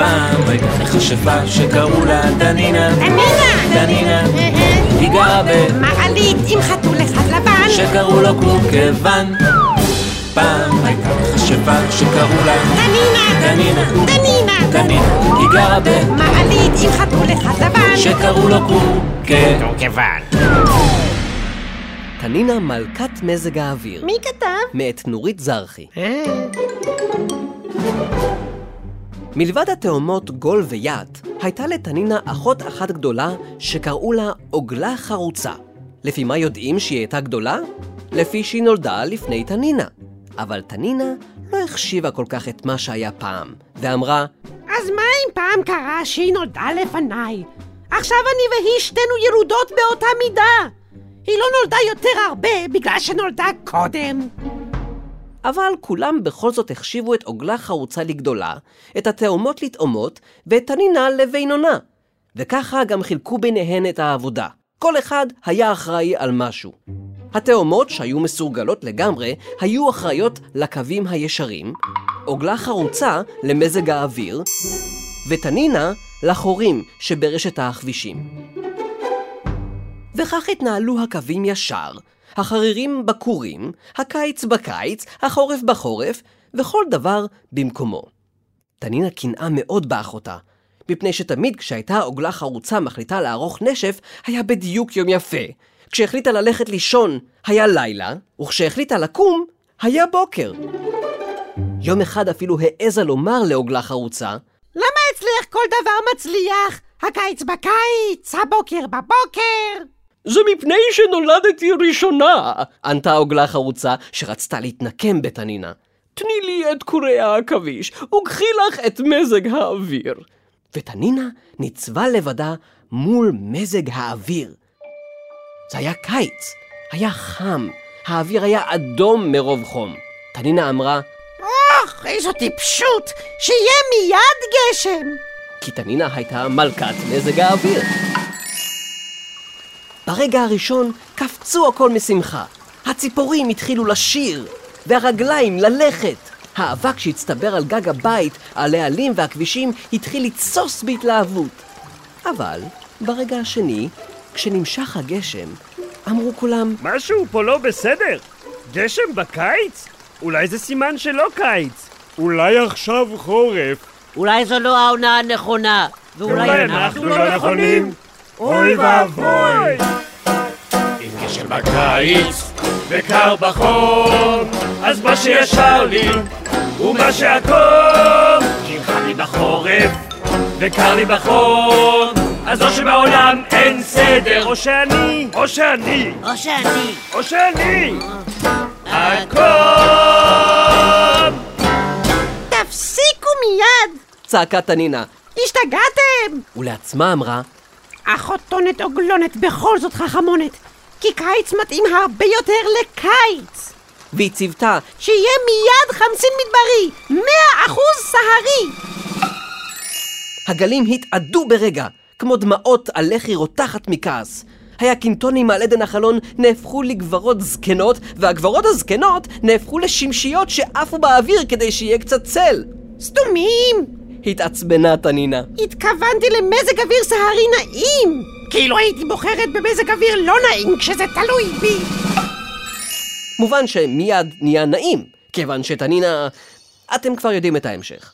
פעם הייתה מכשפה שקראו לה דנינה. דנינה! דנינה. היא גרה מעלית עם חתול אחד לבן. שקראו לו קורקוון. פעם הייתה מכשפה שקראו לה דנינה! דנינה. דנינה! דנינה. היא גרה מעלית עם חתול אחד לבן. שקראו לו קורקוון. כיוון. תנינה מלכת מזג האוויר, מי כתב? מאת נורית זרחי. אה, מלבד התאומות גול ויאט, הייתה לתנינה אחות אחת גדולה שקראו לה עוגלה חרוצה. לפי מה יודעים שהיא הייתה גדולה? לפי שהיא נולדה לפני תנינה. אבל תנינה לא החשיבה כל כך את מה שהיה פעם, ואמרה, אז מה אם פעם קרה שהיא נולדה לפניי? עכשיו אני והיא שתינו ירודות באותה מידה. היא לא נולדה יותר הרבה בגלל שנולדה קודם. אבל כולם בכל זאת החשיבו את עוגלה חרוצה לגדולה, את התאומות לתאומות, ואת תנינה לבינונה. וככה גם חילקו ביניהן את העבודה. כל אחד היה אחראי על משהו. התאומות, שהיו מסורגלות לגמרי, היו אחראיות לקווים הישרים, עוגלה חרוצה למזג האוויר, ותנינה לחורים שברשת הכבישים. וכך התנהלו הקווים ישר, החרירים בקורים, הקיץ בקיץ, החורף בחורף, וכל דבר במקומו. תנינה קנאה מאוד באחותה, מפני שתמיד כשהייתה עוגלה חרוצה מחליטה לערוך נשף, היה בדיוק יום יפה. כשהחליטה ללכת לישון, היה לילה, וכשהחליטה לקום, היה בוקר. יום אחד אפילו העזה לומר לעוגלה חרוצה, למה אצלך כל דבר מצליח? הקיץ בקיץ, הבוקר בבוקר. זה מפני שנולדתי ראשונה, ענתה עוגלה חרוצה שרצתה להתנקם בתנינה. תני לי את קורי העכביש, וקחי לך את מזג האוויר. ותנינה ניצבה לבדה מול מזג האוויר. זה היה קיץ, היה חם, האוויר היה אדום מרוב חום. תנינה אמרה, אוח, איזו טיפשות! שיהיה מיד גשם! כי תנינה הייתה מלכת מזג האוויר. ברגע הראשון קפצו הכל משמחה. הציפורים התחילו לשיר, והרגליים ללכת. האבק שהצטבר על גג הבית, על העלים והכבישים, התחיל לתסוס בהתלהבות. אבל ברגע השני, כשנמשך הגשם, אמרו כולם, משהו פה לא בסדר. גשם בקיץ? אולי זה סימן שלא קיץ. אולי עכשיו חורף. אולי זו לא העונה הנכונה, ואולי אנחנו לא נכונים. אוי ואבוי! אם גשם בקיץ וקר בחום, אז מה שישר לי ומה שהכל, כי אם חם לי בחורף וקר לי בחום, אז או שבעולם אין סדר, או שאני, או שאני, או שאני. או שאני! הכל! תפסיקו מיד! צעקה תנינה, השתגעתם! ולעצמה אמרה, אחותונת עוגלונת בכל זאת חכמונת, כי קיץ מתאים הרבה יותר לקיץ! והיא ציוותה, שיהיה מיד חמסין מדברי, מאה אחוז סהרי! הגלים התאדו ברגע, כמו דמעות על לחי רותחת מכעס. הירקינטונים על עדן החלון נהפכו לגברות זקנות, והגברות הזקנות נהפכו לשמשיות שעפו באוויר כדי שיהיה קצת צל. סתומים! התעצבנה תנינה. התכוונתי למזג אוויר סהרי נעים! כאילו הייתי בוחרת במזג אוויר לא נעים כשזה תלוי בי! מובן שמיד נהיה נעים, כיוון שתנינה... אתם כבר יודעים את ההמשך.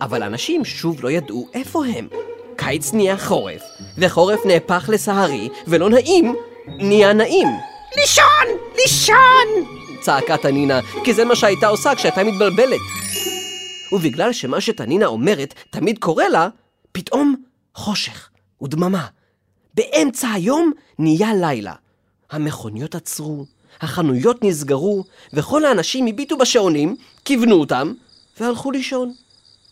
אבל אנשים שוב לא ידעו איפה הם. קיץ נהיה חורף, וחורף נהפך לסהרי, ולא נעים נהיה נעים. לישון! לישון! צעקה תנינה, כי זה מה שהייתה עושה כשהייתה מתבלבלת. ובגלל שמה שתנינה אומרת תמיד קורה לה, פתאום חושך ודממה. באמצע היום נהיה לילה. המכוניות עצרו, החנויות נסגרו, וכל האנשים הביטו בשעונים, כיוונו אותם, והלכו לישון.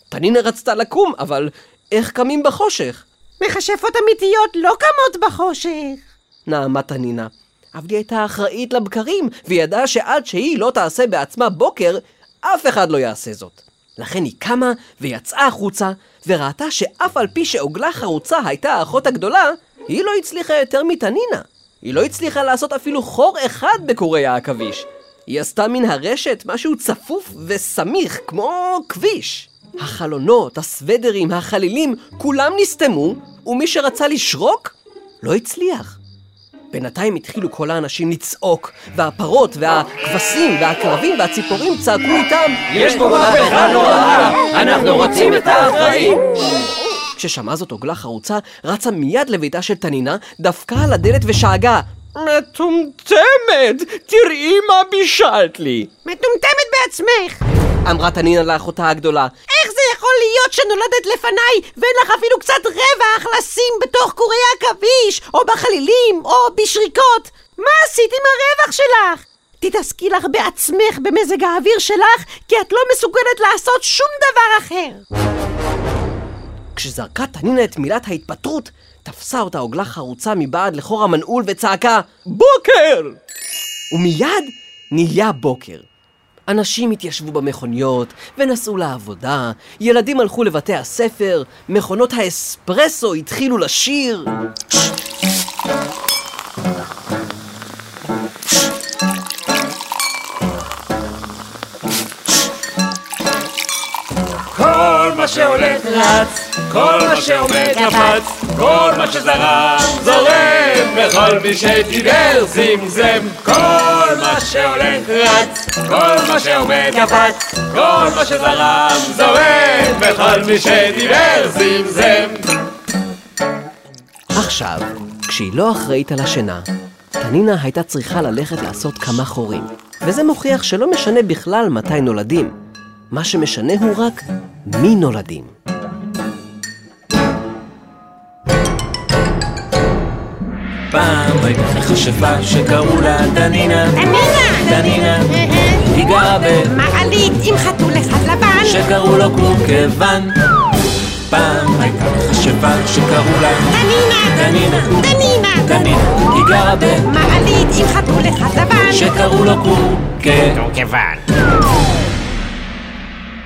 תנינה רצתה לקום, אבל איך קמים בחושך? מכשפות אמיתיות לא קמות בחושך! נעמה תנינה. אבל היא הייתה אחראית לבקרים, והיא ידעה שעד שהיא לא תעשה בעצמה בוקר, אף אחד לא יעשה זאת. לכן היא קמה ויצאה החוצה, וראתה שאף על פי שעוגלה חרוצה הייתה האחות הגדולה, היא לא הצליחה יותר מתנינה. היא לא הצליחה לעשות אפילו חור אחד בקורי העכביש. היא עשתה מן הרשת משהו צפוף וסמיך, כמו כביש. החלונות, הסוודרים, החלילים, כולם נסתמו, ומי שרצה לשרוק, לא הצליח. בינתיים התחילו כל האנשים לצעוק, והפרות, והכבשים, והעקרבים, והציפורים צעקו איתם יש פה מהפכה נוראה! אנחנו רוצים את האחראים! כששמעה זאת עוגלה חרוצה, רצה מיד לביתה של תנינה, דפקה על הדלת ושאגה מטומטמת! תראי מה בישלת לי! מטומטמת בעצמך! אמרה תנינה לאחותה הגדולה. יכול להיות שנולדת לפניי ואין לך אפילו קצת רווח לשים בתוך קורי עכביש, או בחלילים, או בשריקות? מה עשית עם הרווח שלך? תתעסקי לך בעצמך במזג האוויר שלך, כי את לא מסוגלת לעשות שום דבר אחר. כשזרקה תנינה את מילת ההתפטרות, תפסה אותה עוגלה חרוצה מבעד לחור המנעול וצעקה בוקר! ומיד נהיה בוקר. אנשים התיישבו במכוניות ונסעו לעבודה, ילדים הלכו לבתי הספר, מכונות האספרסו התחילו לשיר. כל מה שהולך רץ, כל מה שעומד קפץ, כל מה שזרם זורם, וכל מי שדיבר זמזם. כל מה שהולך רץ, כל מה שעומד קפץ, כל מה שזרם זורם, וכל מי שדיבר זמזם. עכשיו, כשהיא לא אחראית על השינה, תנינה הייתה צריכה ללכת לעשות כמה חורים. וזה מוכיח שלא משנה בכלל מתי נולדים. מה שמשנה הוא רק מי נולדים. פעם הייתה מכשפה שקראו לה דנינה, תנינה! דנינה, היא גרה ב... מעלית עם חתול אחד לבן! שקראו לו קורקוון. פעם הייתה מכשפה שקראו לה תנינה! דנינה, תנינה! דנינה, היא גרה ב... מעלית עם חתול אחד לבן! שקראו לו קורקוון. כיוון.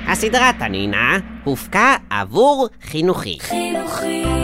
הסדרה תנינה הופקה עבור חינוכי. חינוכי